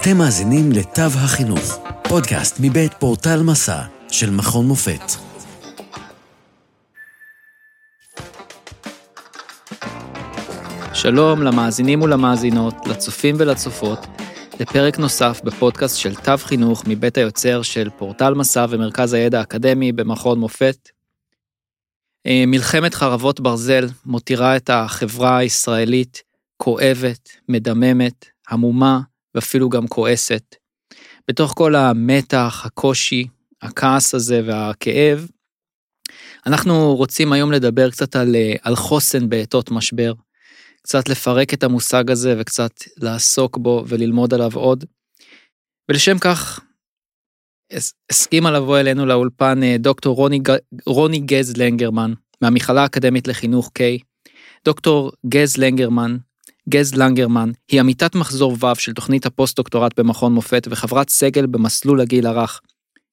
אתם מאזינים לתו החינוך, פודקאסט מבית פורטל מסע של מכון מופת. שלום למאזינים ולמאזינות, לצופים ולצופות, לפרק נוסף בפודקאסט של תו חינוך מבית היוצר של פורטל מסע ומרכז הידע האקדמי במכון מופת. אה, מלחמת חרבות ברזל מותירה את החברה הישראלית כואבת, מדממת, המומה ואפילו גם כועסת. בתוך כל המתח, הקושי, הכעס הזה והכאב, אנחנו רוצים היום לדבר קצת על, אה, על חוסן בעתות משבר. קצת לפרק את המושג הזה וקצת לעסוק בו וללמוד עליו עוד. ולשם כך הסכימה לבוא אלינו לאולפן אה, דוקטור רוני, רוני גז לנגרמן מהמכללה האקדמית לחינוך קיי. דוקטור גז לנגרמן, גז לנגרמן, היא עמיתת מחזור ו' של תוכנית הפוסט-דוקטורט במכון מופת וחברת סגל במסלול הגיל הרך.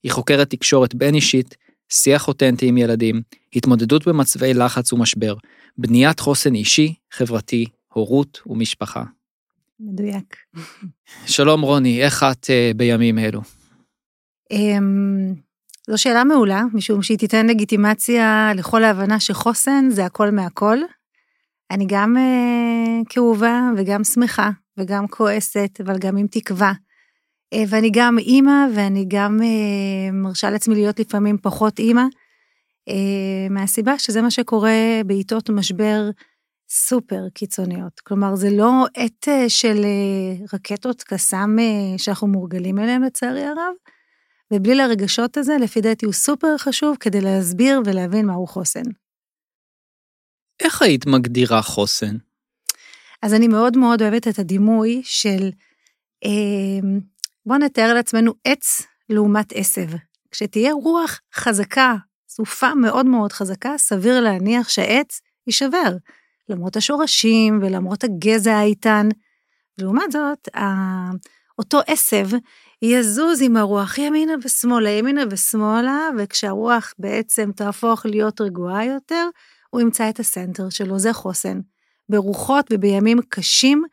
היא חוקרת תקשורת בין אישית, שיח אותנטי עם ילדים, התמודדות במצבי לחץ ומשבר, בניית חוסן אישי, חברתי, הורות ומשפחה. מדויק. שלום רוני, איך את uh, בימים אלו? Um, זו שאלה מעולה, משום שהיא תיתן לגיטימציה לכל ההבנה שחוסן זה הכל מהכל. אני גם uh, כאובה וגם שמחה וגם כועסת, אבל גם עם תקווה. Uh, ואני גם אימא ואני גם uh, מרשה לעצמי להיות לפעמים פחות אימא. אה, מהסיבה שזה מה שקורה בעיתות משבר סופר קיצוניות. כלומר, זה לא עת אה, של אה, רקטות קסאם שאנחנו מורגלים אליהם לצערי הרב, ובלי הרגשות הזה, לפי דעתי הוא סופר חשוב כדי להסביר ולהבין מהו חוסן. איך היית מגדירה חוסן? אז אני מאוד מאוד אוהבת את הדימוי של, בואו נתאר לעצמנו עץ לעומת עשב. כשתהיה רוח חזקה סופה מאוד מאוד חזקה, סביר להניח שהעץ יישבר, למרות השורשים ולמרות הגזע האיתן. לעומת זאת, אותו עשב יזוז עם הרוח ימינה ושמאלה, ימינה ושמאלה, וכשהרוח בעצם תהפוך להיות רגועה יותר, הוא ימצא את הסנטר שלו, זה חוסן. ברוחות ובימים קשים,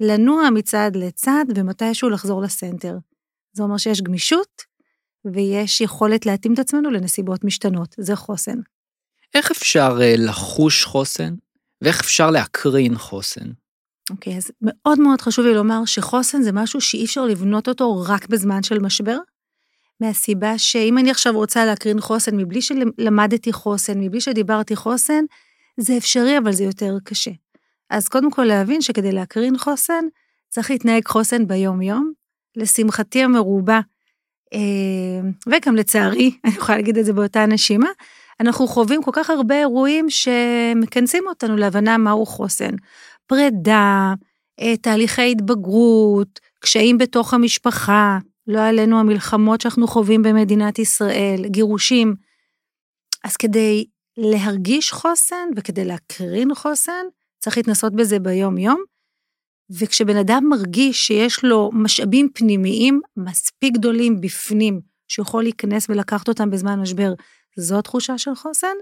לנוע מצד לצד ומתישהו לחזור לסנטר. זה אומר שיש גמישות, ויש יכולת להתאים את עצמנו לנסיבות משתנות, זה חוסן. איך אפשר uh, לחוש חוסן, ואיך אפשר להקרין חוסן? אוקיי, okay, אז מאוד מאוד חשוב לי לומר שחוסן זה משהו שאי אפשר לבנות אותו רק בזמן של משבר, מהסיבה שאם אני עכשיו רוצה להקרין חוסן מבלי שלמדתי חוסן, מבלי שדיברתי חוסן, זה אפשרי, אבל זה יותר קשה. אז קודם כל להבין שכדי להקרין חוסן, צריך להתנהג חוסן ביום-יום. לשמחתי המרובה, אה, וגם לצערי, אני יכולה להגיד את זה באותה נשימה, אנחנו חווים כל כך הרבה אירועים שמכנסים אותנו להבנה מהו חוסן. פרידה, אה, תהליכי התבגרות, קשיים בתוך המשפחה, לא עלינו המלחמות שאנחנו חווים במדינת ישראל, גירושים. אז כדי להרגיש חוסן וכדי להקרין חוסן, צריך להתנסות בזה ביום-יום, וכשבן אדם מרגיש שיש לו משאבים פנימיים מספיק גדולים בפנים, שהוא יכול להיכנס ולקחת אותם בזמן משבר, זו תחושה של חוסן.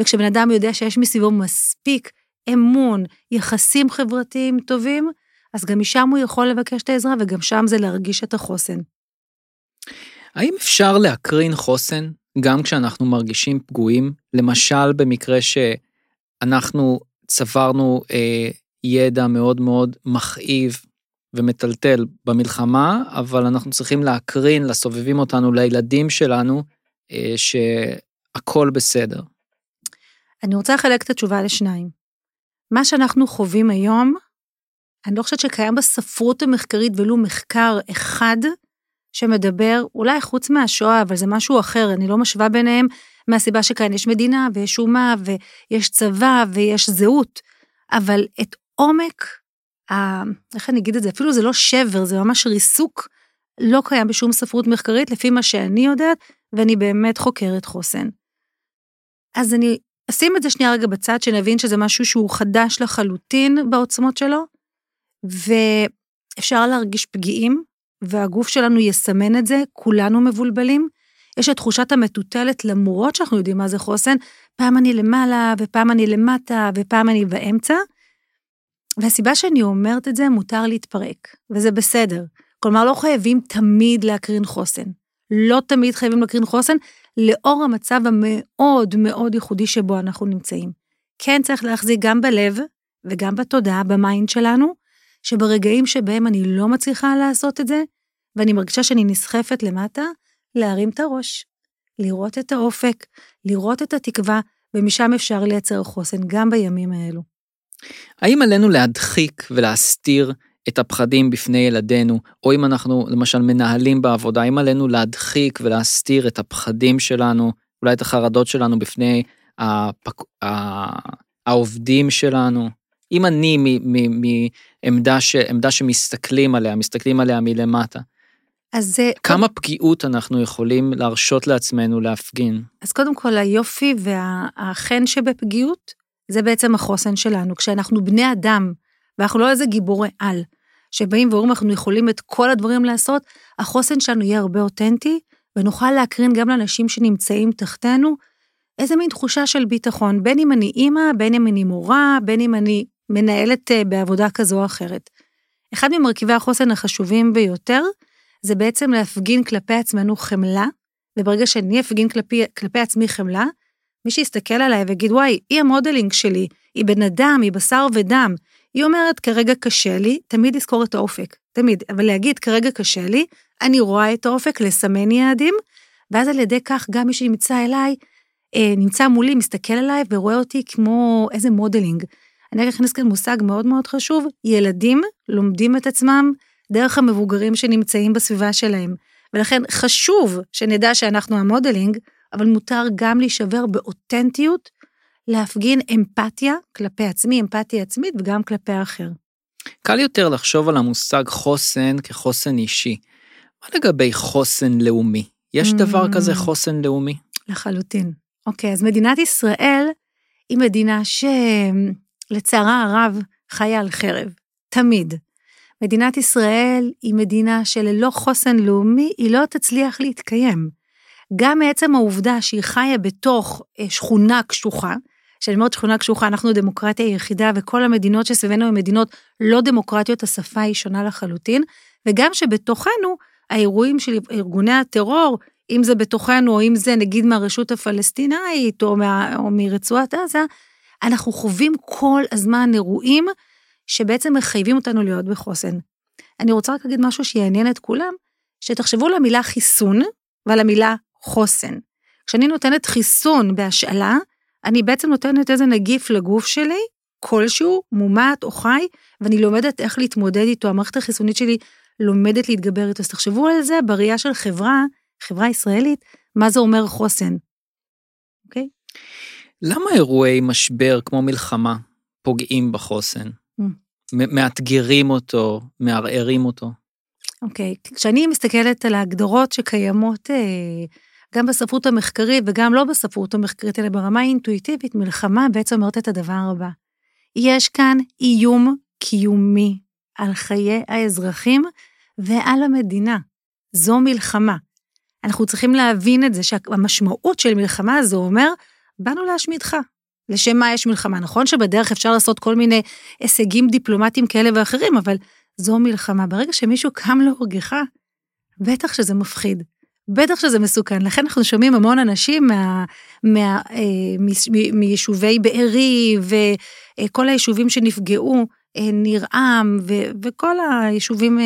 וכשבן אדם יודע שיש מסביבו מספיק אמון, יחסים חברתיים טובים, אז גם משם הוא יכול לבקש את העזרה, וגם שם זה להרגיש את החוסן. האם אפשר להקרין חוסן גם כשאנחנו מרגישים פגועים? למשל, במקרה שאנחנו צברנו אה, ידע מאוד מאוד מכאיב ומטלטל במלחמה, אבל אנחנו צריכים להקרין לסובבים אותנו, לילדים שלנו, אה, שהכל בסדר. אני רוצה לחלק את התשובה לשניים. מה שאנחנו חווים היום, אני לא חושבת שקיים בספרות המחקרית ולו מחקר אחד שמדבר, אולי חוץ מהשואה, אבל זה משהו אחר, אני לא משווה ביניהם, מהסיבה שכאן יש מדינה ויש אומה ויש צבא ויש זהות, אבל את עומק, ה... איך אני אגיד את זה? אפילו זה לא שבר, זה ממש ריסוק, לא קיים בשום ספרות מחקרית, לפי מה שאני יודעת, ואני באמת חוקרת חוסן. אז אני אשים את זה שנייה רגע בצד, שנבין שזה משהו שהוא חדש לחלוטין בעוצמות שלו, ואפשר להרגיש פגיעים, והגוף שלנו יסמן את זה, כולנו מבולבלים. יש את תחושת המטוטלת, למרות שאנחנו יודעים מה זה חוסן, פעם אני למעלה, ופעם אני למטה, ופעם אני באמצע, והסיבה שאני אומרת את זה, מותר להתפרק, וזה בסדר. כלומר, לא חייבים תמיד להקרין חוסן. לא תמיד חייבים להקרין חוסן, לאור המצב המאוד מאוד ייחודי שבו אנחנו נמצאים. כן צריך להחזיק גם בלב וגם בתודעה, ב mind שלנו, שברגעים שבהם אני לא מצליחה לעשות את זה, ואני מרגישה שאני נסחפת למטה, להרים את הראש, לראות את האופק, לראות את התקווה, ומשם אפשר לייצר חוסן גם בימים האלו. האם עלינו להדחיק ולהסתיר את הפחדים בפני ילדינו, או אם אנחנו למשל מנהלים בעבודה, האם עלינו להדחיק ולהסתיר את הפחדים שלנו, אולי את החרדות שלנו בפני הפק... העובדים שלנו? אם אני מעמדה ש... שמסתכלים עליה, מסתכלים עליה מלמטה, אז זה... כמה פגיעות אנחנו יכולים להרשות לעצמנו להפגין? אז קודם כל, היופי והחן שבפגיעות, זה בעצם החוסן שלנו. כשאנחנו בני אדם, ואנחנו לא איזה גיבורי על, שבאים ואומרים, אנחנו יכולים את כל הדברים לעשות, החוסן שלנו יהיה הרבה אותנטי, ונוכל להקרין גם לאנשים שנמצאים תחתינו, איזה מין תחושה של ביטחון, בין אם אני אימא, בין אם אני מורה, בין אם אני מנהלת אה, בעבודה כזו או אחרת. אחד ממרכיבי החוסן החשובים ביותר, זה בעצם להפגין כלפי עצמנו חמלה, וברגע שאני אפגין כלפי, כלפי עצמי חמלה, מי שיסתכל עליי ויגיד, וואי, היא המודלינג שלי, היא בן אדם, היא בשר ודם. היא אומרת, כרגע קשה לי, תמיד לזכור את האופק, תמיד, אבל להגיד, כרגע קשה לי, אני רואה את האופק, לסמן יעדים, ואז על ידי כך גם מי שנמצא אליי, אה, נמצא מולי, מסתכל עליי ורואה אותי כמו איזה modeling. אני רק אכניס כאן מושג מאוד מאוד חשוב, ילדים לומדים את עצמם דרך המבוגרים שנמצאים בסביבה שלהם. ולכן חשוב שנדע שאנחנו ה modeling, אבל מותר גם להישבר באותנטיות, להפגין אמפתיה כלפי עצמי, אמפתיה עצמית וגם כלפי האחר. קל יותר לחשוב על המושג חוסן כחוסן אישי. מה לגבי חוסן לאומי? יש דבר mm. כזה חוסן לאומי? לחלוטין. אוקיי, אז מדינת ישראל היא מדינה שלצערה הרב חיה על חרב, תמיד. מדינת ישראל היא מדינה שללא חוסן לאומי היא לא תצליח להתקיים. גם מעצם העובדה שהיא חיה בתוך אה, שכונה קשוחה, שאני אומרת שכונה קשוחה, אנחנו דמוקרטיה יחידה וכל המדינות שסביבנו הן מדינות לא דמוקרטיות, השפה היא שונה לחלוטין, וגם שבתוכנו האירועים של ארגוני הטרור, אם זה בתוכנו או אם זה נגיד מהרשות הפלסטינאית או, מה, או מרצועת עזה, אנחנו חווים כל הזמן אירועים שבעצם מחייבים אותנו להיות בחוסן. אני רוצה רק להגיד משהו שיעניין את כולם, שתחשבו על המילה חיסון ועל המילה חוסן. כשאני נותנת חיסון בהשאלה, אני בעצם נותנת איזה נגיף לגוף שלי, כלשהו, מומט או חי, ואני לומדת איך להתמודד איתו, המערכת החיסונית שלי לומדת להתגבר איתו. אז תחשבו על זה בראייה של חברה, חברה ישראלית, מה זה אומר חוסן? למה אירועי משבר כמו מלחמה פוגעים בחוסן? מאתגרים אותו, מערערים אותו. אוקיי, okay. כשאני מסתכלת על ההגדרות שקיימות אה, גם בספרות המחקרית וגם לא בספרות המחקרית, אלא ברמה האינטואיטיבית, מלחמה בעצם אומרת את הדבר הבא. יש כאן איום קיומי על חיי האזרחים ועל המדינה. זו מלחמה. אנחנו צריכים להבין את זה, שהמשמעות של מלחמה זו אומר, באנו להשמידך, לשם מה יש מלחמה. נכון שבדרך אפשר לעשות כל מיני הישגים דיפלומטיים כאלה ואחרים, אבל זו מלחמה. ברגע שמישהו קם להורגך, בטח שזה מפחיד. בטח שזה מסוכן. לכן אנחנו שומעים המון אנשים מה, מה, אה, מ, מיישובי בארי וכל היישובים שנפגעו, אה, נרעם ו, וכל היישובים, אה,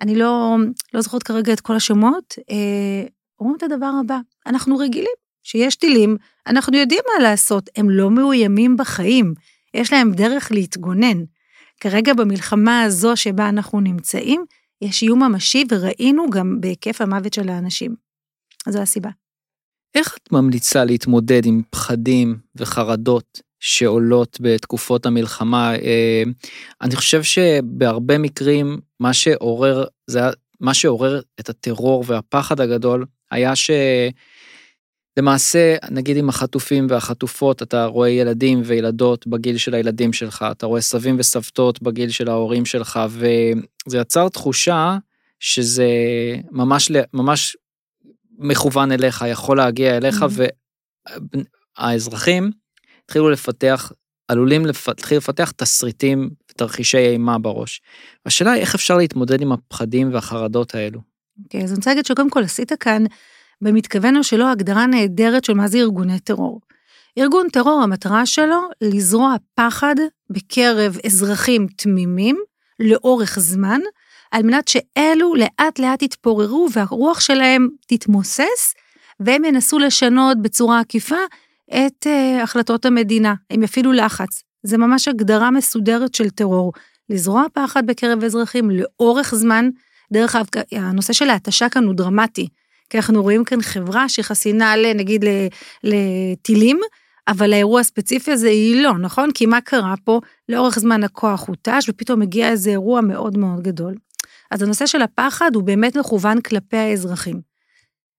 אני לא, לא זוכרת כרגע את כל השמות, אה, אומרים את הדבר הבא, אנחנו רגילים שיש טילים, אנחנו יודעים מה לעשות, הם לא מאוימים בחיים, יש להם דרך להתגונן. כרגע במלחמה הזו שבה אנחנו נמצאים, יש איום ממשי וראינו גם בהיקף המוות של האנשים. זו הסיבה. איך את ממליצה להתמודד עם פחדים וחרדות שעולות בתקופות המלחמה? אה, אני חושב שבהרבה מקרים מה שעורר, זה מה שעורר את הטרור והפחד הגדול היה ש... למעשה, נגיד עם החטופים והחטופות, אתה רואה ילדים וילדות בגיל של הילדים שלך, אתה רואה סבים וסבתות בגיל של ההורים שלך, וזה יצר תחושה שזה ממש, ממש מכוון אליך, יכול להגיע אליך, mm-hmm. והאזרחים התחילו לפתח, עלולים להתחיל לפתח תסריטים, תרחישי אימה בראש. השאלה היא איך אפשר להתמודד עם הפחדים והחרדות האלו. אוקיי, okay, אז אני רוצה להגיד שקודם כל עשית כאן, במתכוון או שלא, הגדרה נהדרת של מה זה ארגוני טרור. ארגון טרור, המטרה שלו לזרוע פחד בקרב אזרחים תמימים לאורך זמן, על מנת שאלו לאט לאט יתפוררו והרוח שלהם תתמוסס, והם ינסו לשנות בצורה עקיפה את uh, החלטות המדינה, הם יפעילו לחץ. זה ממש הגדרה מסודרת של טרור. לזרוע פחד בקרב אזרחים לאורך זמן, דרך אגב, הנושא של ההתשה כאן הוא דרמטי, כי אנחנו רואים כאן חברה שחסינה נגיד לטילים, אבל האירוע הספציפי הזה היא לא, נכון? כי מה קרה פה? לאורך זמן הכוח הותש, ופתאום הגיע איזה אירוע מאוד מאוד גדול. אז הנושא של הפחד הוא באמת מכוון כלפי האזרחים.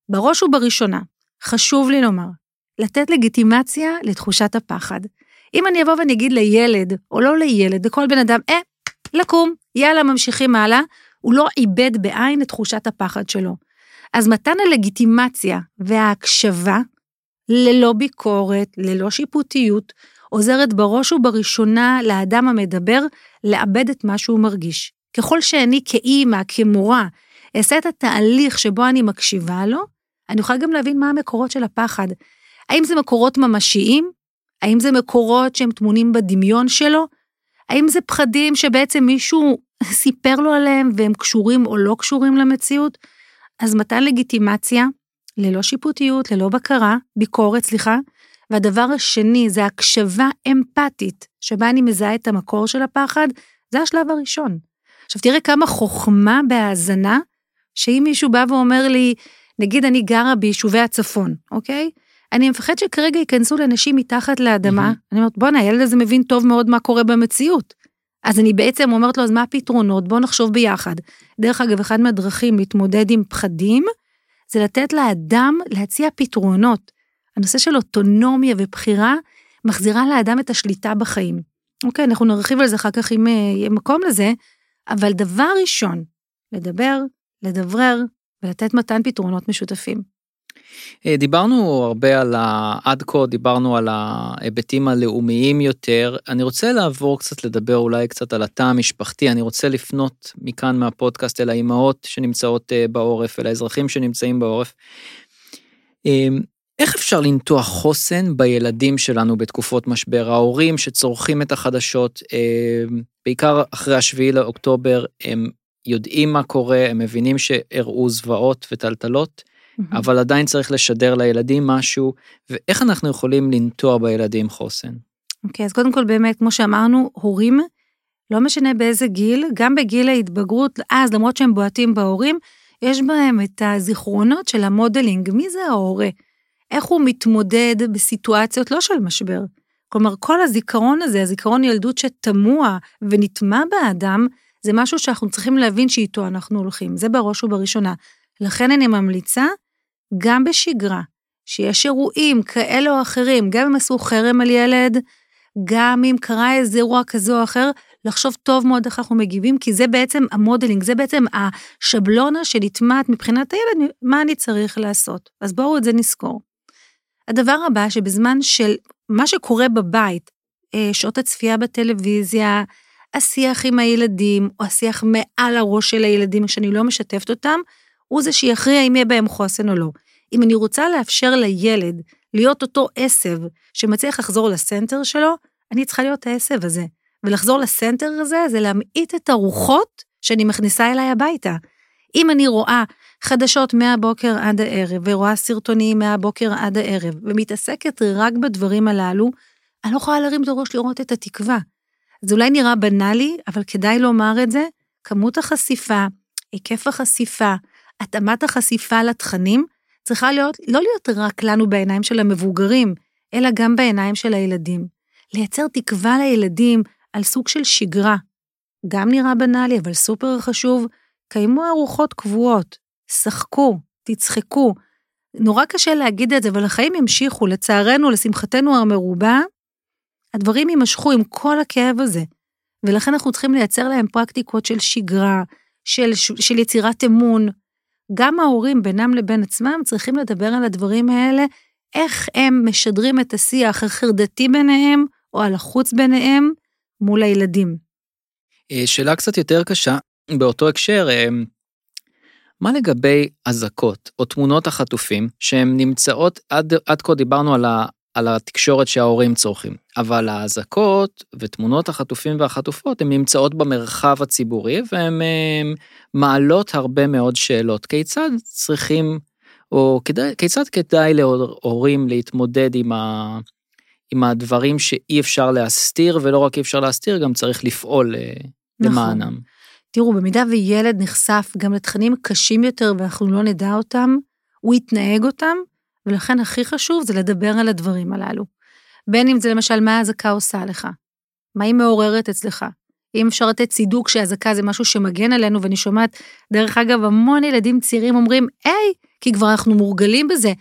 בראש ובראשונה, חשוב לי לומר, לתת לגיטימציה לתחושת הפחד. אם אני אבוא ואני אגיד לילד, או לא לילד, לכל בן אדם, אה, לקום, יאללה, ממשיכים הלאה, הוא לא איבד בעין את תחושת הפחד שלו. אז מתן הלגיטימציה וההקשבה, ללא ביקורת, ללא שיפוטיות, עוזרת בראש ובראשונה לאדם המדבר לאבד את מה שהוא מרגיש. ככל שאני כאימא, כמורה, אעשה את התהליך שבו אני מקשיבה לו, אני אוכל גם להבין מה המקורות של הפחד. האם זה מקורות ממשיים? האם זה מקורות שהם טמונים בדמיון שלו? האם זה פחדים שבעצם מישהו סיפר לו עליהם והם קשורים או לא קשורים למציאות? אז מתן לגיטימציה, ללא שיפוטיות, ללא בקרה, ביקורת, סליחה. והדבר השני זה הקשבה אמפתית, שבה אני מזהה את המקור של הפחד, זה השלב הראשון. עכשיו תראה כמה חוכמה בהאזנה, שאם מישהו בא ואומר לי, נגיד אני גרה ביישובי הצפון, אוקיי? אני מפחד שכרגע ייכנסו לאנשים מתחת לאדמה, mm-hmm. אני אומרת, בואנה, הילד הזה מבין טוב מאוד מה קורה במציאות. אז אני בעצם אומרת לו, אז מה הפתרונות? בואו נחשוב ביחד. דרך אגב, אחד מהדרכים להתמודד עם פחדים, זה לתת לאדם להציע פתרונות. הנושא של אוטונומיה ובחירה מחזירה לאדם את השליטה בחיים. אוקיי, אנחנו נרחיב על זה אחר כך אם יהיה מקום לזה, אבל דבר ראשון, לדבר, לדברר ולתת מתן פתרונות משותפים. אה, דיברנו הרבה על ה... עד כה דיברנו על ההיבטים הלאומיים יותר. אני רוצה לעבור קצת לדבר אולי קצת על התא המשפחתי. אני רוצה לפנות מכאן מהפודקאסט אל האימהות שנמצאות אה, בעורף, אל האזרחים שנמצאים בעורף. אה, איך אפשר לנטוע חוסן בילדים שלנו בתקופות משבר? ההורים שצורכים את החדשות, בעיקר אחרי השביעי לאוקטובר, הם יודעים מה קורה, הם מבינים שאירעו זוועות וטלטלות. אבל עדיין צריך לשדר לילדים משהו, ואיך אנחנו יכולים לנטוע בילדים חוסן. אוקיי, okay, אז קודם כל באמת, כמו שאמרנו, הורים, לא משנה באיזה גיל, גם בגיל ההתבגרות, אז למרות שהם בועטים בהורים, יש בהם את הזיכרונות של המודלינג, מי זה ההורה? איך הוא מתמודד בסיטואציות לא של משבר. כלומר, כל הזיכרון הזה, הזיכרון ילדות שתמוה ונטמע באדם, זה משהו שאנחנו צריכים להבין שאיתו אנחנו הולכים, זה בראש ובראשונה. לכן אני ממליצה גם בשגרה, שיש אירועים כאלה או אחרים, גם אם עשו חרם על ילד, גם אם קרה איזה אירוע כזה או אחר, לחשוב טוב מאוד איך אנחנו מגיבים, כי זה בעצם המודלינג, זה בעצם השבלונה שנטמעת מבחינת הילד, מה אני צריך לעשות. אז בואו את זה נזכור. הדבר הבא, שבזמן של מה שקורה בבית, אה, שעות הצפייה בטלוויזיה, השיח עם הילדים, או השיח מעל הראש של הילדים, כשאני לא משתפת אותם, הוא זה שיכריע אם יהיה בהם חוסן או לא. אם אני רוצה לאפשר לילד להיות אותו עשב שמצליח לחזור לסנטר שלו, אני צריכה להיות העשב הזה. ולחזור לסנטר הזה זה להמעיט את הרוחות שאני מכניסה אליי הביתה. אם אני רואה חדשות מהבוקר עד הערב, ורואה סרטונים מהבוקר עד הערב, ומתעסקת רק בדברים הללו, אני לא יכולה להרים את הראש לראות את התקווה. זה אולי נראה בנאלי, אבל כדאי לומר את זה, כמות החשיפה, היקף החשיפה, התאמת החשיפה לתכנים צריכה להיות, לא להיות רק לנו בעיניים של המבוגרים, אלא גם בעיניים של הילדים. לייצר תקווה לילדים על סוג של שגרה. גם נראה בנאלי, אבל סופר חשוב, קיימו ארוחות קבועות, שחקו, תצחקו. נורא קשה להגיד את זה, אבל החיים ימשיכו, לצערנו, לשמחתנו המרובה, הדברים יימשכו עם כל הכאב הזה. ולכן אנחנו צריכים לייצר להם פרקטיקות של שגרה, של, של יצירת אמון, גם ההורים בינם לבין עצמם צריכים לדבר על הדברים האלה, איך הם משדרים את השיח החרדתי ביניהם, או על החוץ ביניהם, מול הילדים. אה, שאלה קצת יותר קשה, באותו הקשר, אה, מה לגבי אזעקות או תמונות החטופים שהן נמצאות, עד, עד כה דיברנו על, על התקשורת שההורים צורכים, אבל האזעקות ותמונות החטופים והחטופות הן נמצאות במרחב הציבורי והן מעלות הרבה מאוד שאלות. כיצד צריכים, או כדאי, כיצד כדאי להורים להתמודד עם, ה, עם הדברים שאי אפשר להסתיר, ולא רק אי אפשר להסתיר, גם צריך לפעול אה, נכון. למענם. תראו, במידה וילד נחשף גם לתכנים קשים יותר ואנחנו לא נדע אותם, הוא יתנהג אותם, ולכן הכי חשוב זה לדבר על הדברים הללו. בין אם זה למשל מה האזעקה עושה לך, מה היא מעוררת אצלך. אם אפשר לתת צידוק שאזעקה זה משהו שמגן עלינו, ואני שומעת, דרך אגב, המון ילדים צעירים אומרים, היי, כי כבר אנחנו מורגלים בזה,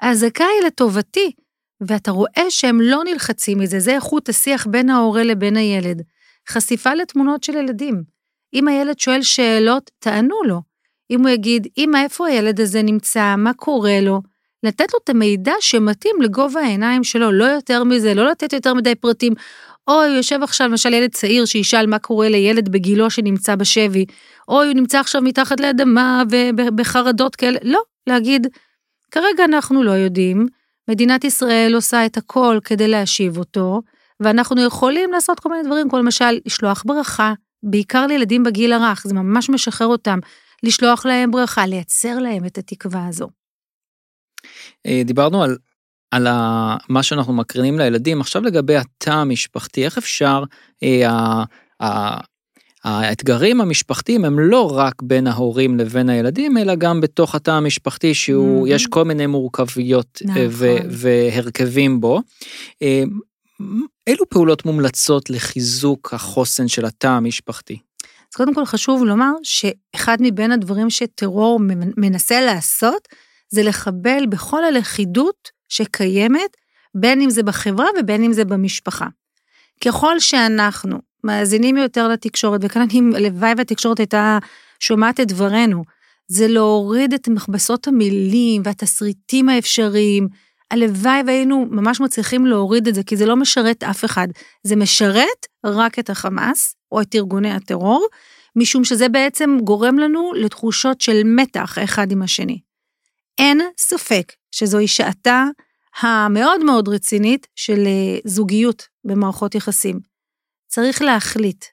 האזעקה היא לטובתי, ואתה רואה שהם לא נלחצים מזה, זה איכות השיח בין ההורה לבין הילד. חשיפה לתמונות של ילדים. אם הילד שואל שאלות, תענו לו. אם הוא יגיד, אמא, איפה הילד הזה נמצא, מה קורה לו, לתת לו את המידע שמתאים לגובה העיניים שלו, לא יותר מזה, לא לתת יותר מדי פרטים. או יושב עכשיו למשל ילד צעיר שישאל מה קורה לילד בגילו שנמצא בשבי, או הוא נמצא עכשיו מתחת לאדמה ובחרדות כאלה, לא, להגיד, כרגע אנחנו לא יודעים, מדינת ישראל עושה את הכל כדי להשיב אותו, ואנחנו יכולים לעשות כל מיני דברים, כמו למשל לשלוח ברכה, בעיקר לילדים בגיל הרך, זה ממש משחרר אותם, לשלוח להם ברכה, לייצר להם את התקווה הזו. אה, דיברנו על, על ה, מה שאנחנו מקרינים לילדים, עכשיו לגבי התא המשפחתי, איך אפשר, אה, ה, ה, האתגרים המשפחתיים הם לא רק בין ההורים לבין הילדים, אלא גם בתוך התא המשפחתי, שהוא, mm-hmm. יש כל מיני מורכבויות אה, נכון. ו, והרכבים בו. אה, אילו פעולות מומלצות לחיזוק החוסן של התא המשפחתי? אז קודם כל חשוב לומר שאחד מבין הדברים שטרור מנסה לעשות, זה לחבל בכל הלכידות שקיימת, בין אם זה בחברה ובין אם זה במשפחה. ככל שאנחנו מאזינים יותר לתקשורת, וכאן אני, הלוואי והתקשורת הייתה שומעת את דברנו, זה להוריד את מכבסות המילים והתסריטים האפשריים. הלוואי והיינו ממש מצליחים להוריד את זה, כי זה לא משרת אף אחד. זה משרת רק את החמאס, או את ארגוני הטרור, משום שזה בעצם גורם לנו לתחושות של מתח האחד עם השני. אין ספק שזוהי שעתה המאוד מאוד רצינית של אה, זוגיות במערכות יחסים. צריך להחליט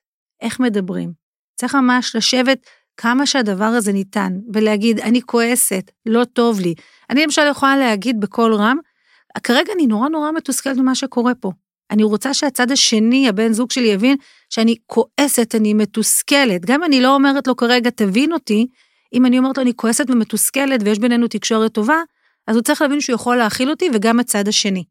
איך מדברים. צריך ממש לשבת כמה שהדבר הזה ניתן, ולהגיד, אני כועסת, לא טוב לי. אני למשל יכולה להגיד בקול רם, כרגע אני נורא נורא מתוסכלת ממה שקורה פה. אני רוצה שהצד השני, הבן זוג שלי, יבין שאני כועסת, אני מתוסכלת. גם אם אני לא אומרת לו כרגע, תבין אותי, אם אני אומרת לו, אני כועסת ומתוסכלת ויש בינינו תקשורת טובה, אז הוא צריך להבין שהוא יכול להכיל אותי וגם הצד השני,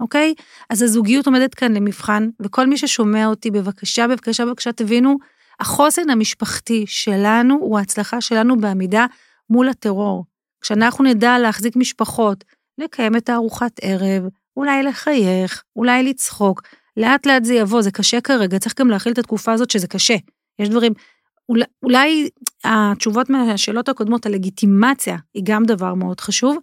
אוקיי? אז הזוגיות עומדת כאן למבחן, וכל מי ששומע אותי, בבקשה, בבקשה, בבקשה, תבינו, החוסן המשפחתי שלנו הוא ההצלחה שלנו בעמידה מול הטרור. כשאנחנו נדע להחזיק משפחות, לקיים את הארוחת ערב, אולי לחייך, אולי לצחוק, לאט לאט זה יבוא, זה קשה כרגע, צריך גם להכיל את התקופה הזאת שזה קשה. יש דברים, אולי, אולי התשובות מהשאלות הקודמות, הלגיטימציה היא גם דבר מאוד חשוב.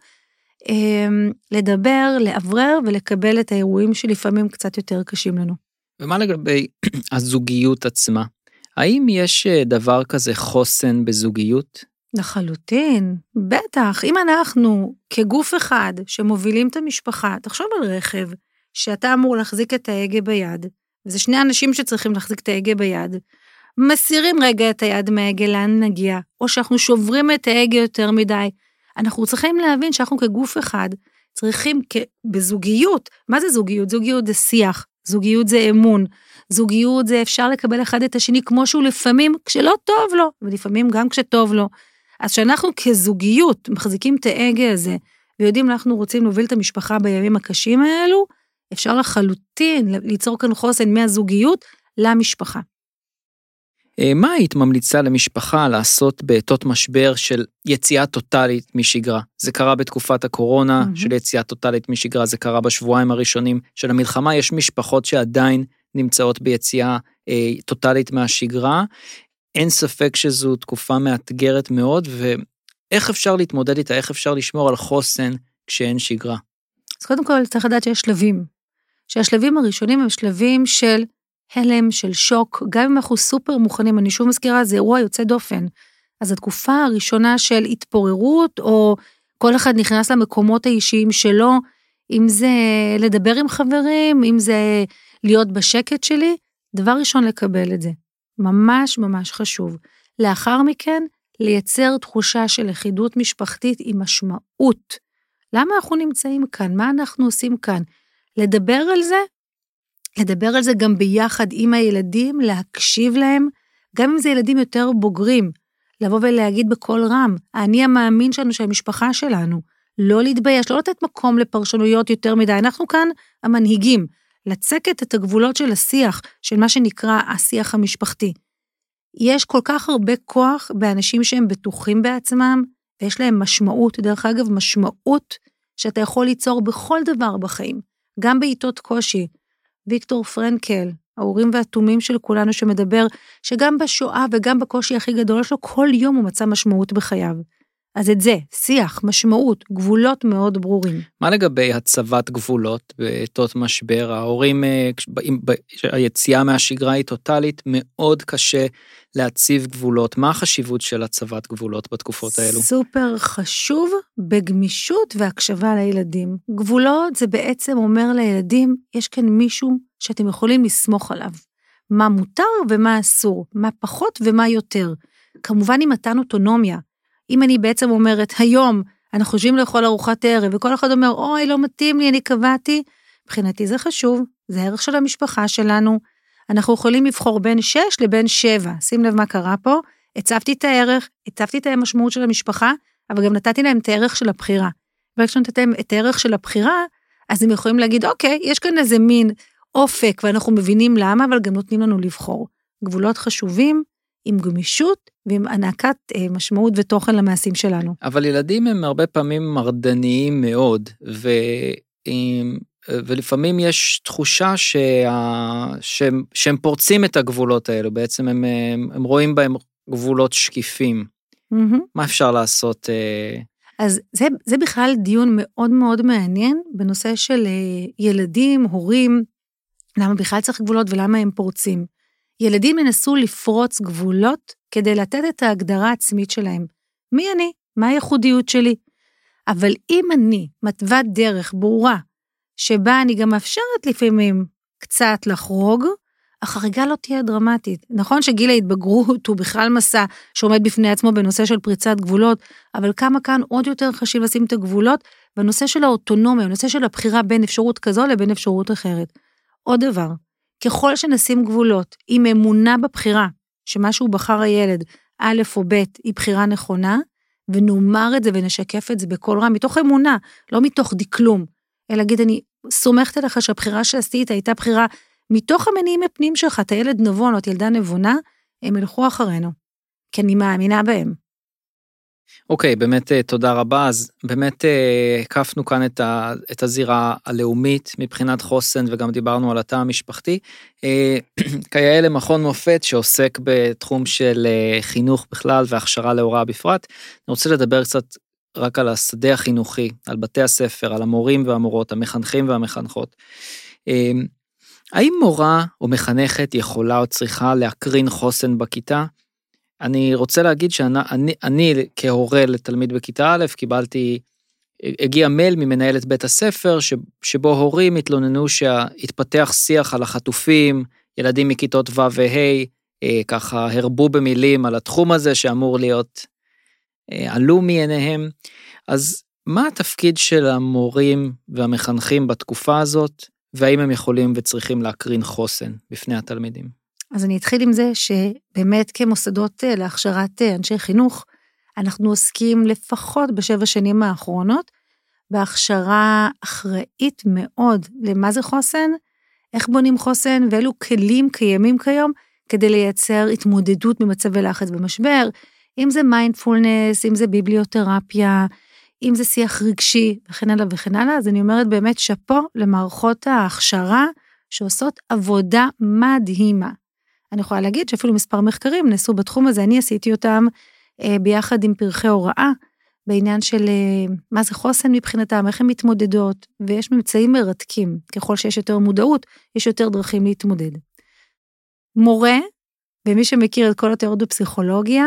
אמ, לדבר, לאוורר ולקבל את האירועים שלפעמים קצת יותר קשים לנו. ומה לגבי הזוגיות עצמה? האם יש אה, דבר כזה חוסן בזוגיות? לחלוטין, בטח. אם אנחנו כגוף אחד שמובילים את המשפחה, תחשוב על רכב שאתה אמור להחזיק את ההגה ביד, וזה שני אנשים שצריכים להחזיק את ההגה ביד, מסירים רגע את היד מההגה, לאן נגיע, או שאנחנו שוברים את ההגה יותר מדי. אנחנו צריכים להבין שאנחנו כגוף אחד צריכים בזוגיות, מה זה זוגיות? זוגיות זה שיח, זוגיות זה אמון, זוגיות זה אפשר לקבל אחד את השני כמו שהוא לפעמים כשלא טוב לו, ולפעמים גם כשטוב לו. אז כשאנחנו כזוגיות מחזיקים את ההגה הזה, ויודעים אנחנו רוצים להוביל את המשפחה בימים הקשים האלו, אפשר לחלוטין ליצור כאן חוסן מהזוגיות למשפחה. אה, מה היית ממליצה למשפחה לעשות בעתות משבר של יציאה טוטאלית משגרה? זה קרה בתקופת הקורונה mm-hmm. של יציאה טוטאלית משגרה, זה קרה בשבועיים הראשונים של המלחמה, יש משפחות שעדיין נמצאות ביציאה אה, טוטאלית מהשגרה. אין ספק שזו תקופה מאתגרת מאוד, ואיך אפשר להתמודד איתה, איך אפשר לשמור על חוסן כשאין שגרה? אז קודם כל צריך לדעת שיש שלבים, שהשלבים הראשונים הם שלבים של הלם, של שוק, גם אם אנחנו סופר מוכנים, אני שוב מזכירה, זה אירוע יוצא דופן. אז התקופה הראשונה של התפוררות, או כל אחד נכנס למקומות האישיים שלו, אם זה לדבר עם חברים, אם זה להיות בשקט שלי, דבר ראשון לקבל את זה. ממש ממש חשוב. לאחר מכן, לייצר תחושה של לכידות משפחתית עם משמעות. למה אנחנו נמצאים כאן? מה אנחנו עושים כאן? לדבר על זה, לדבר על זה גם ביחד עם הילדים, להקשיב להם, גם אם זה ילדים יותר בוגרים, לבוא ולהגיד בקול רם, האני המאמין שלנו, של המשפחה שלנו, לא להתבייש, לא לתת מקום לפרשנויות יותר מדי, אנחנו כאן המנהיגים, לצקת את הגבולות של השיח, של מה שנקרא השיח המשפחתי. יש כל כך הרבה כוח באנשים שהם בטוחים בעצמם, ויש להם משמעות, דרך אגב, משמעות שאתה יכול ליצור בכל דבר בחיים, גם בעיתות קושי. ויקטור פרנקל, האורים והתומים של כולנו שמדבר, שגם בשואה וגם בקושי הכי גדול שלו, כל יום הוא מצא משמעות בחייו. אז את זה, שיח, משמעות, גבולות מאוד ברורים. מה לגבי הצבת גבולות בעתות משבר? ההורים, אה, היציאה מהשגרה היא טוטאלית, מאוד קשה להציב גבולות. מה החשיבות של הצבת גבולות בתקופות האלו? סופר חשוב בגמישות והקשבה לילדים. גבולות זה בעצם אומר לילדים, יש כאן מישהו שאתם יכולים לסמוך עליו. מה מותר ומה אסור, מה פחות ומה יותר. כמובן עם מתן אוטונומיה. אם אני בעצם אומרת, היום אנחנו חושבים לאכול ארוחת ערב, וכל אחד אומר, אוי, לא מתאים לי, אני קבעתי, מבחינתי זה חשוב, זה הערך של המשפחה שלנו. אנחנו יכולים לבחור בין 6 לבין 7, שים לב מה קרה פה, הצבתי את הערך, הצבתי את המשמעות של המשפחה, אבל גם נתתי להם את הערך של הבחירה. וכשנתתי להם את הערך של הבחירה, אז הם יכולים להגיד, אוקיי, יש כאן איזה מין אופק, ואנחנו מבינים למה, אבל גם נותנים לנו לבחור. גבולות חשובים, עם גמישות ועם הענקת אה, משמעות ותוכן למעשים שלנו. אבל ילדים הם הרבה פעמים מרדניים מאוד, ו... ולפעמים יש תחושה שה... שהם, שהם פורצים את הגבולות האלו, בעצם הם, הם, הם רואים בהם גבולות שקifים. Mm-hmm. מה אפשר לעשות? אה? אז זה, זה בכלל דיון מאוד מאוד מעניין בנושא של אה, ילדים, הורים, למה בכלל צריך גבולות ולמה הם פורצים. ילדים ינסו לפרוץ גבולות כדי לתת את ההגדרה העצמית שלהם. מי אני? מה הייחודיות שלי? אבל אם אני מתווה דרך ברורה, שבה אני גם מאפשרת לפעמים קצת לחרוג, החריגה לא תהיה דרמטית. נכון שגיל ההתבגרות הוא בכלל מסע שעומד בפני עצמו בנושא של פריצת גבולות, אבל כמה כאן עוד יותר חשוב לשים את הגבולות בנושא של האוטונומיה, בנושא של הבחירה בין אפשרות כזו לבין אפשרות אחרת. עוד דבר, ככל שנשים גבולות עם אמונה בבחירה, שמה שהוא בחר הילד, א' או ב', היא בחירה נכונה, ונאמר את זה ונשקף את זה בקול רם, מתוך אמונה, לא מתוך דקלום, אלא להגיד, אני סומכת עליך שהבחירה שעשית הייתה בחירה מתוך המניעים הפנים שלך, אתה ילד נבון או את ילדה נבונה, הם ילכו אחרינו, כי אני מאמינה בהם. אוקיי, okay, באמת אה, תודה רבה. אז באמת אה, הקפנו כאן את, ה, את הזירה הלאומית מבחינת חוסן, וגם דיברנו על התא המשפחתי. אה, כיאה למכון מופת שעוסק בתחום של חינוך בכלל והכשרה להוראה בפרט. אני רוצה לדבר קצת רק על השדה החינוכי, על בתי הספר, על המורים והמורות, המחנכים והמחנכות. האם מורה או מחנכת יכולה או צריכה להקרין חוסן בכיתה? אני רוצה להגיד שאני אני, אני, כהורה לתלמיד בכיתה א', קיבלתי, הגיע מייל ממנהלת בית הספר, ש, שבו הורים התלוננו שהתפתח שיח על החטופים, ילדים מכיתות ו' וה', אה, ככה הרבו במילים על התחום הזה שאמור להיות אה, עלו מעיניהם. אז מה התפקיד של המורים והמחנכים בתקופה הזאת, והאם הם יכולים וצריכים להקרין חוסן בפני התלמידים? אז אני אתחיל עם זה שבאמת כמוסדות אה, להכשרת אה, אנשי חינוך, אנחנו עוסקים לפחות בשבע שנים האחרונות בהכשרה אחראית מאוד למה זה חוסן, איך בונים חוסן ואילו כלים קיימים כיום כדי לייצר התמודדות ממצבי לחץ במשבר, אם זה מיינדפולנס, אם זה ביבליותרפיה, אם זה שיח רגשי וכן הלאה וכן הלאה, אז אני אומרת באמת שאפו למערכות ההכשרה שעושות עבודה מדהימה. אני יכולה להגיד שאפילו מספר מחקרים נעשו בתחום הזה, אני עשיתי אותם אה, ביחד עם פרחי הוראה, בעניין של אה, מה זה חוסן מבחינתם, איך הן מתמודדות, ויש ממצאים מרתקים. ככל שיש יותר מודעות, יש יותר דרכים להתמודד. מורה, ומי שמכיר את כל התיאוריות בפסיכולוגיה,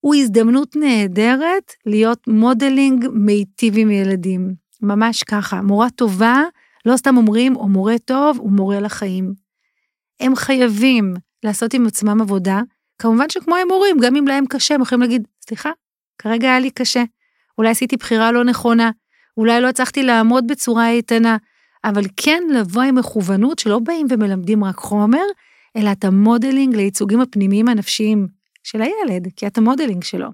הוא הזדמנות נהדרת להיות modeling מיטיב עם ילדים. ממש ככה. מורה טובה, לא סתם אומרים, או מורה טוב, הוא מורה לחיים. הם חייבים לעשות עם עצמם עבודה. כמובן שכמו הם מורים, גם אם להם קשה, הם יכולים להגיד, סליחה, כרגע היה לי קשה. אולי עשיתי בחירה לא נכונה, אולי לא הצלחתי לעמוד בצורה איתנה, אבל כן לבוא עם מכוונות שלא באים ומלמדים רק חומר, אלא את ה modeling לייצוגים הפנימיים הנפשיים של הילד, כי אתה ה modeling שלו.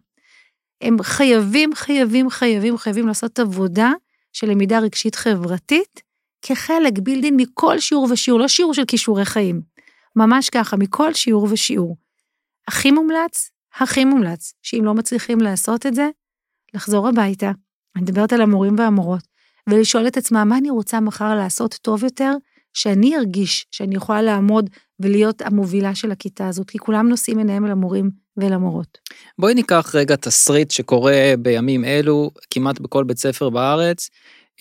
הם חייבים, חייבים, חייבים, חייבים לעשות עבודה של למידה רגשית חברתית, כחלק בילדין מכל שיעור ושיעור, לא שיעור של כישורי חיים, ממש ככה, מכל שיעור ושיעור. הכי מומלץ, הכי מומלץ, שאם לא מצליחים לעשות את זה, לחזור הביתה, אני מדברת על המורים והמורות, ולשאול את עצמם מה אני רוצה מחר לעשות טוב יותר, שאני ארגיש שאני יכולה לעמוד ולהיות המובילה של הכיתה הזאת, כי כולם נושאים עיניהם אל המורים ולמורות. בואי ניקח רגע תסריט שקורה בימים אלו, כמעט בכל בית ספר בארץ,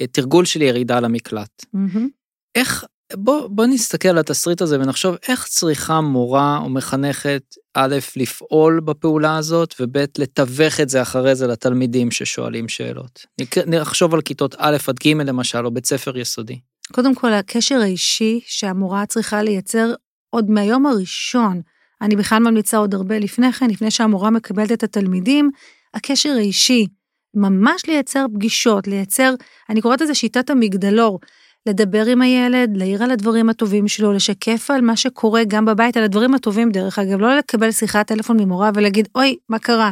אה, תרגול של ירידה למקלט. Mm-hmm. איך, בוא, בוא נסתכל על התסריט הזה ונחשוב איך צריכה מורה או מחנכת, א', לפעול בפעולה הזאת, וב', לתווך את זה אחרי זה לתלמידים ששואלים שאלות. נחשוב על כיתות א' עד ג' למשל, או בית ספר יסודי. קודם כל, הקשר האישי שהמורה צריכה לייצר עוד מהיום הראשון, אני בכלל ממליצה עוד הרבה לפני כן, לפני שהמורה מקבלת את התלמידים, הקשר האישי, ממש לייצר פגישות, לייצר, אני קוראת לזה שיטת המגדלור, לדבר עם הילד, להעיר על הדברים הטובים שלו, לשקף על מה שקורה גם בבית, על הדברים הטובים דרך אגב, לא לקבל שיחת טלפון ממורה ולהגיד, אוי, מה קרה?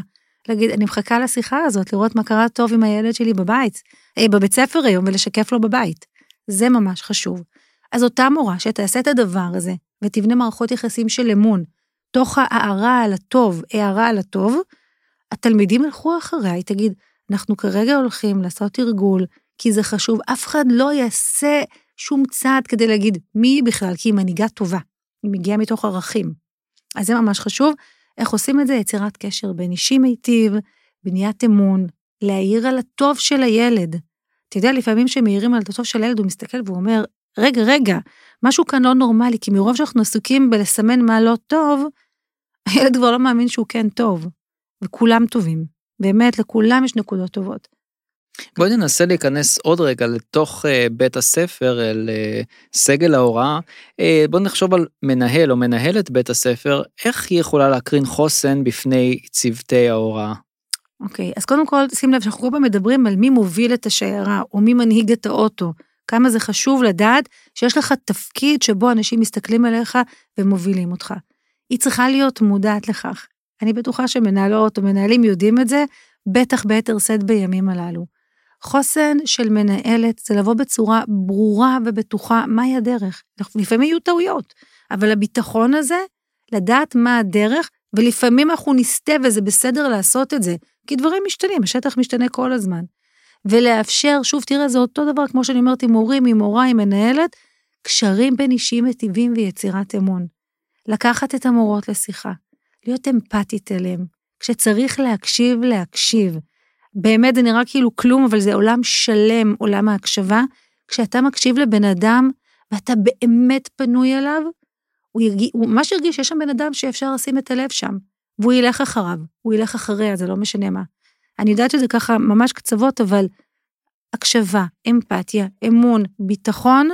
להגיד, אני מחכה לשיחה הזאת, לראות מה קרה טוב עם הילד שלי בבית, אה, בבית ספר היום, ולשקף לו בבית. זה ממש חשוב. אז אותה מורה שתעשה את הדבר הזה, ותבנה מערכות יחסים של אמון, תוך ההערה על הטוב, הערה על הטוב, התלמידים ילכו אחריה, היא תגיד, אנחנו כרגע הולכים לעשות תרגול, כי זה חשוב, אף אחד לא יעשה שום צעד כדי להגיד מי היא בכלל, כי היא מנהיגה טובה, היא מגיעה מתוך ערכים. אז זה ממש חשוב. איך עושים את זה? יצירת קשר בין אישי מיטיב, בניית אמון, להעיר על הטוב של הילד. אתה יודע, לפעמים כשמעירים על הטוב של הילד, הוא מסתכל והוא אומר, רגע, רגע, משהו כאן לא נורמלי, כי מרוב שאנחנו עסוקים בלסמן מה לא טוב, הילד כבר לא מאמין שהוא כן טוב, וכולם טובים. באמת, לכולם יש נקודות טובות. בואי ננסה להיכנס עוד רגע לתוך uh, בית הספר, אל uh, סגל ההוראה. Uh, בואי נחשוב על מנהל או מנהלת בית הספר, איך היא יכולה להקרין חוסן בפני צוותי ההוראה? אוקיי, okay, אז קודם כל, שים לב שאנחנו כל פעם מדברים על מי מוביל את השיירה, או מי מנהיג את האוטו. כמה זה חשוב לדעת שיש לך תפקיד שבו אנשים מסתכלים עליך ומובילים אותך. היא צריכה להיות מודעת לכך. אני בטוחה שמנהלות או מנהלים יודעים את זה, בטח ביתר שאת בימים הללו. חוסן של מנהלת זה לבוא בצורה ברורה ובטוחה מהי הדרך. לפעמים יהיו טעויות, אבל הביטחון הזה, לדעת מה הדרך, ולפעמים אנחנו נסטה וזה בסדר לעשות את זה, כי דברים משתנים, השטח משתנה כל הזמן. ולאפשר, שוב, תראה, זה אותו דבר כמו שאני אומרת עם הורים, עם מורה, עם מנהלת, קשרים בין אישיים מטיבים ויצירת אמון. לקחת את המורות לשיחה, להיות אמפתית אליהם. כשצריך להקשיב, להקשיב. באמת זה נראה כאילו כלום, אבל זה עולם שלם, עולם ההקשבה. כשאתה מקשיב לבן אדם ואתה באמת פנוי אליו, הוא, ירגיש, הוא ממש ירגיש שיש שם בן אדם שאפשר לשים את הלב שם, והוא ילך אחריו, הוא ילך אחריה, זה לא משנה מה. אני יודעת שזה ככה ממש קצוות, אבל הקשבה, אמפתיה, אמון, ביטחון,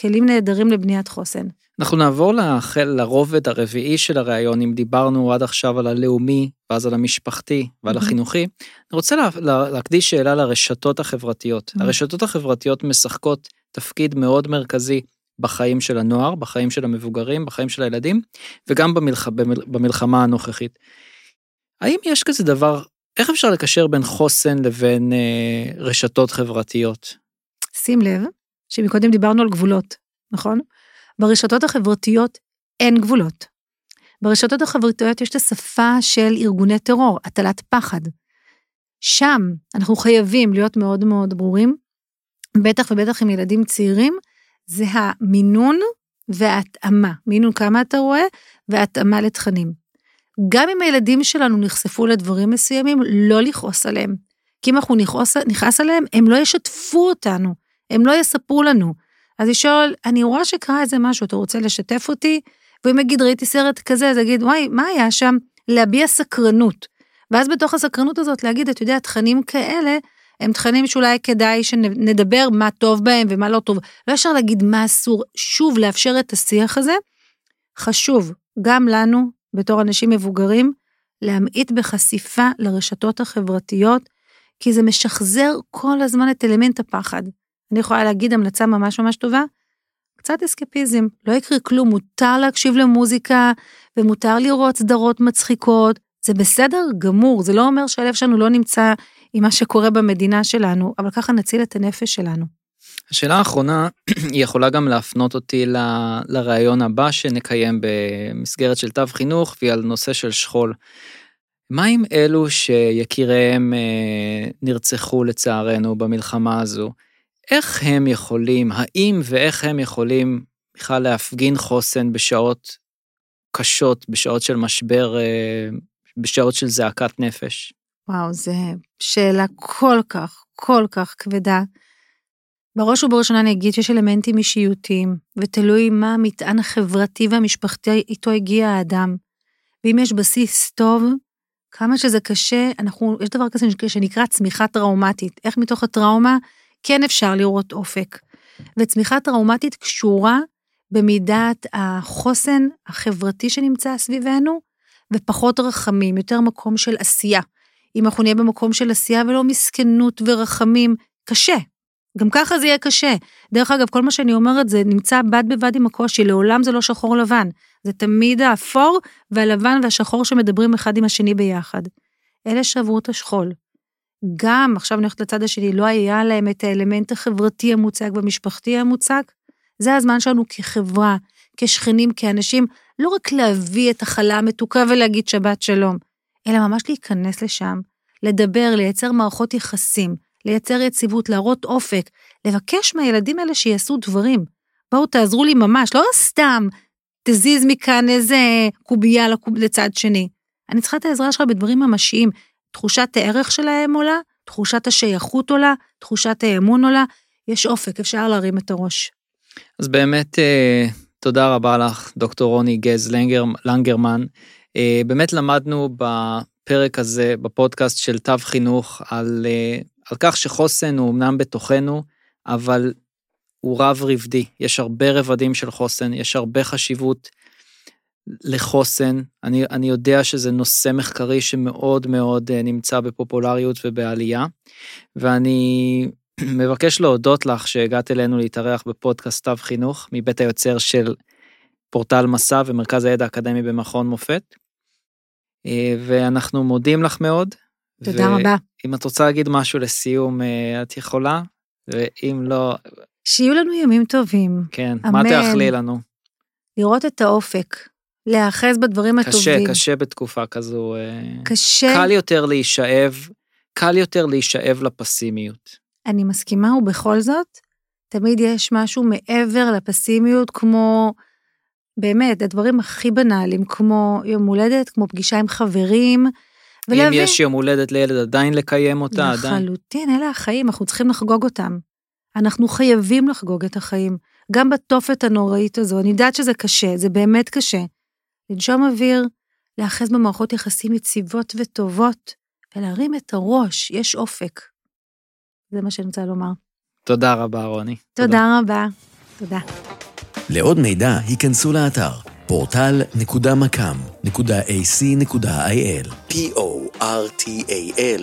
כלים נהדרים לבניית חוסן. אנחנו נעבור לחל, לרובד הרביעי של הראיון, אם דיברנו עד עכשיו על הלאומי, ואז על המשפחתי ועל החינוכי. אני רוצה לה, לה, להקדיש שאלה לרשתות החברתיות. הרשתות החברתיות משחקות תפקיד מאוד מרכזי בחיים של הנוער, בחיים של המבוגרים, בחיים של הילדים, וגם במלח, במלחמה הנוכחית. האם יש כזה דבר, איך אפשר לקשר בין חוסן לבין אה, רשתות חברתיות? שים לב שמקודם דיברנו על גבולות, נכון? ברשתות החברתיות אין גבולות. ברשתות החברתיות יש את השפה של ארגוני טרור, הטלת פחד. שם אנחנו חייבים להיות מאוד מאוד ברורים, בטח ובטח עם ילדים צעירים, זה המינון וההתאמה. מינון כמה אתה רואה, והתאמה לתכנים. גם אם הילדים שלנו נחשפו לדברים מסוימים, לא לכעוס עליהם. כי אם אנחנו נכעס עליהם, הם לא ישתפו אותנו, הם לא יספרו לנו. אז לשאול, אני רואה שקרה איזה משהו, אתה רוצה לשתף אותי? ואם יגיד, ראיתי סרט כזה, אז יגיד, וואי, מה היה שם? להביע סקרנות. ואז בתוך הסקרנות הזאת להגיד, אתה יודע, תכנים כאלה, הם תכנים שאולי כדאי שנדבר מה טוב בהם ומה לא טוב. לא אפשר להגיד מה אסור, שוב, לאפשר את השיח הזה. חשוב, גם לנו, בתור אנשים מבוגרים, להמעיט בחשיפה לרשתות החברתיות, כי זה משחזר כל הזמן את אלמנט הפחד. אני יכולה להגיד המלצה ממש ממש טובה, קצת אסקפיזם, לא יקרה כלום, מותר להקשיב למוזיקה, ומותר לראות סדרות מצחיקות, זה בסדר גמור, זה לא אומר שהלב שלנו לא נמצא עם מה שקורה במדינה שלנו, אבל ככה נציל את הנפש שלנו. השאלה האחרונה, היא יכולה גם להפנות אותי ל, לראיון הבא שנקיים במסגרת של תו חינוך, והיא על נושא של שכול. מה עם אלו שיקיריהם אה, נרצחו לצערנו במלחמה הזו? איך הם יכולים, האם ואיך הם יכולים בכלל להפגין חוסן בשעות קשות, בשעות של משבר, אה, בשעות של זעקת נפש? וואו, זו שאלה כל כך, כל כך כבדה. בראש ובראשונה אני אגיד שיש אלמנטים אישיותיים, ותלוי מה המטען החברתי והמשפחתי איתו הגיע האדם. ואם יש בסיס טוב, כמה שזה קשה, אנחנו, יש דבר כזה שנקרא צמיחה טראומטית. איך מתוך הטראומה כן אפשר לראות אופק. וצמיחה טראומטית קשורה במידת החוסן החברתי שנמצא סביבנו, ופחות רחמים, יותר מקום של עשייה. אם אנחנו נהיה במקום של עשייה ולא מסכנות ורחמים, קשה. גם ככה זה יהיה קשה. דרך אגב, כל מה שאני אומרת זה נמצא בד בבד עם הקושי, לעולם זה לא שחור לבן. זה תמיד האפור והלבן והשחור שמדברים אחד עם השני ביחד. אלה שעברו את השכול. גם, עכשיו אני הולכת לצד השני, לא היה להם את האלמנט החברתי המוצק והמשפחתי המוצק. זה הזמן שלנו כחברה, כשכנים, כאנשים, לא רק להביא את החלה המתוקה ולהגיד שבת שלום, אלא ממש להיכנס לשם, לדבר, לייצר מערכות יחסים, לייצר יציבות, להראות אופק, לבקש מהילדים האלה שיעשו דברים. בואו תעזרו לי ממש, לא סתם תזיז מכאן איזה קובייה לצד שני. אני צריכה את העזרה שלך בדברים ממשיים. תחושת הערך שלהם עולה, תחושת השייכות עולה, תחושת האמון עולה, יש אופק, אפשר להרים את הראש. אז באמת, אה, תודה רבה לך, דוקטור רוני גז לנגר, לנגרמן. אה, באמת למדנו בפרק הזה, בפודקאסט של תו חינוך, על, אה, על כך שחוסן הוא אמנם בתוכנו, אבל הוא רב רבדי. יש הרבה רבדים של חוסן, יש הרבה חשיבות לחוסן. אני, אני יודע שזה נושא מחקרי שמאוד מאוד אה, נמצא בפופולריות ובעלייה, ואני מבקש להודות לך שהגעת אלינו להתארח בפודקאסט תו חינוך מבית היוצר של פורטל מסע ומרכז הידע האקדמי במכון מופת. אה, ואנחנו מודים לך מאוד. תודה רבה. אם את רוצה להגיד משהו לסיום, אה, את יכולה, ואם לא... שיהיו לנו ימים טובים. כן, אמן. מה תאכלי לנו? לראות את האופק, להיאחז בדברים קשה, הטובים. קשה, קשה בתקופה כזו. אה, קשה. קל יותר להישאב, קל יותר להישאב לפסימיות. אני מסכימה, ובכל זאת, תמיד יש משהו מעבר לפסימיות, כמו, באמת, הדברים הכי בנאליים, כמו יום הולדת, כמו פגישה עם חברים, ולהבין... אם יש יום הולדת לילד, עדיין לקיים אותה, לחלוטין, עדיין. לחלוטין, אלה החיים, אנחנו צריכים לחגוג אותם. אנחנו חייבים לחגוג את החיים, גם בתופת הנוראית הזו. אני יודעת שזה קשה, זה באמת קשה. לנשום אוויר, להאחז במערכות יחסים יציבות וטובות, ולהרים את הראש, יש אופק. זה מה שאני רוצה לומר. תודה רבה, רוני. תודה, תודה רבה. תודה. לעוד מידע, היכנסו לאתר portal.macam.ac.il p-o-r-t-a-l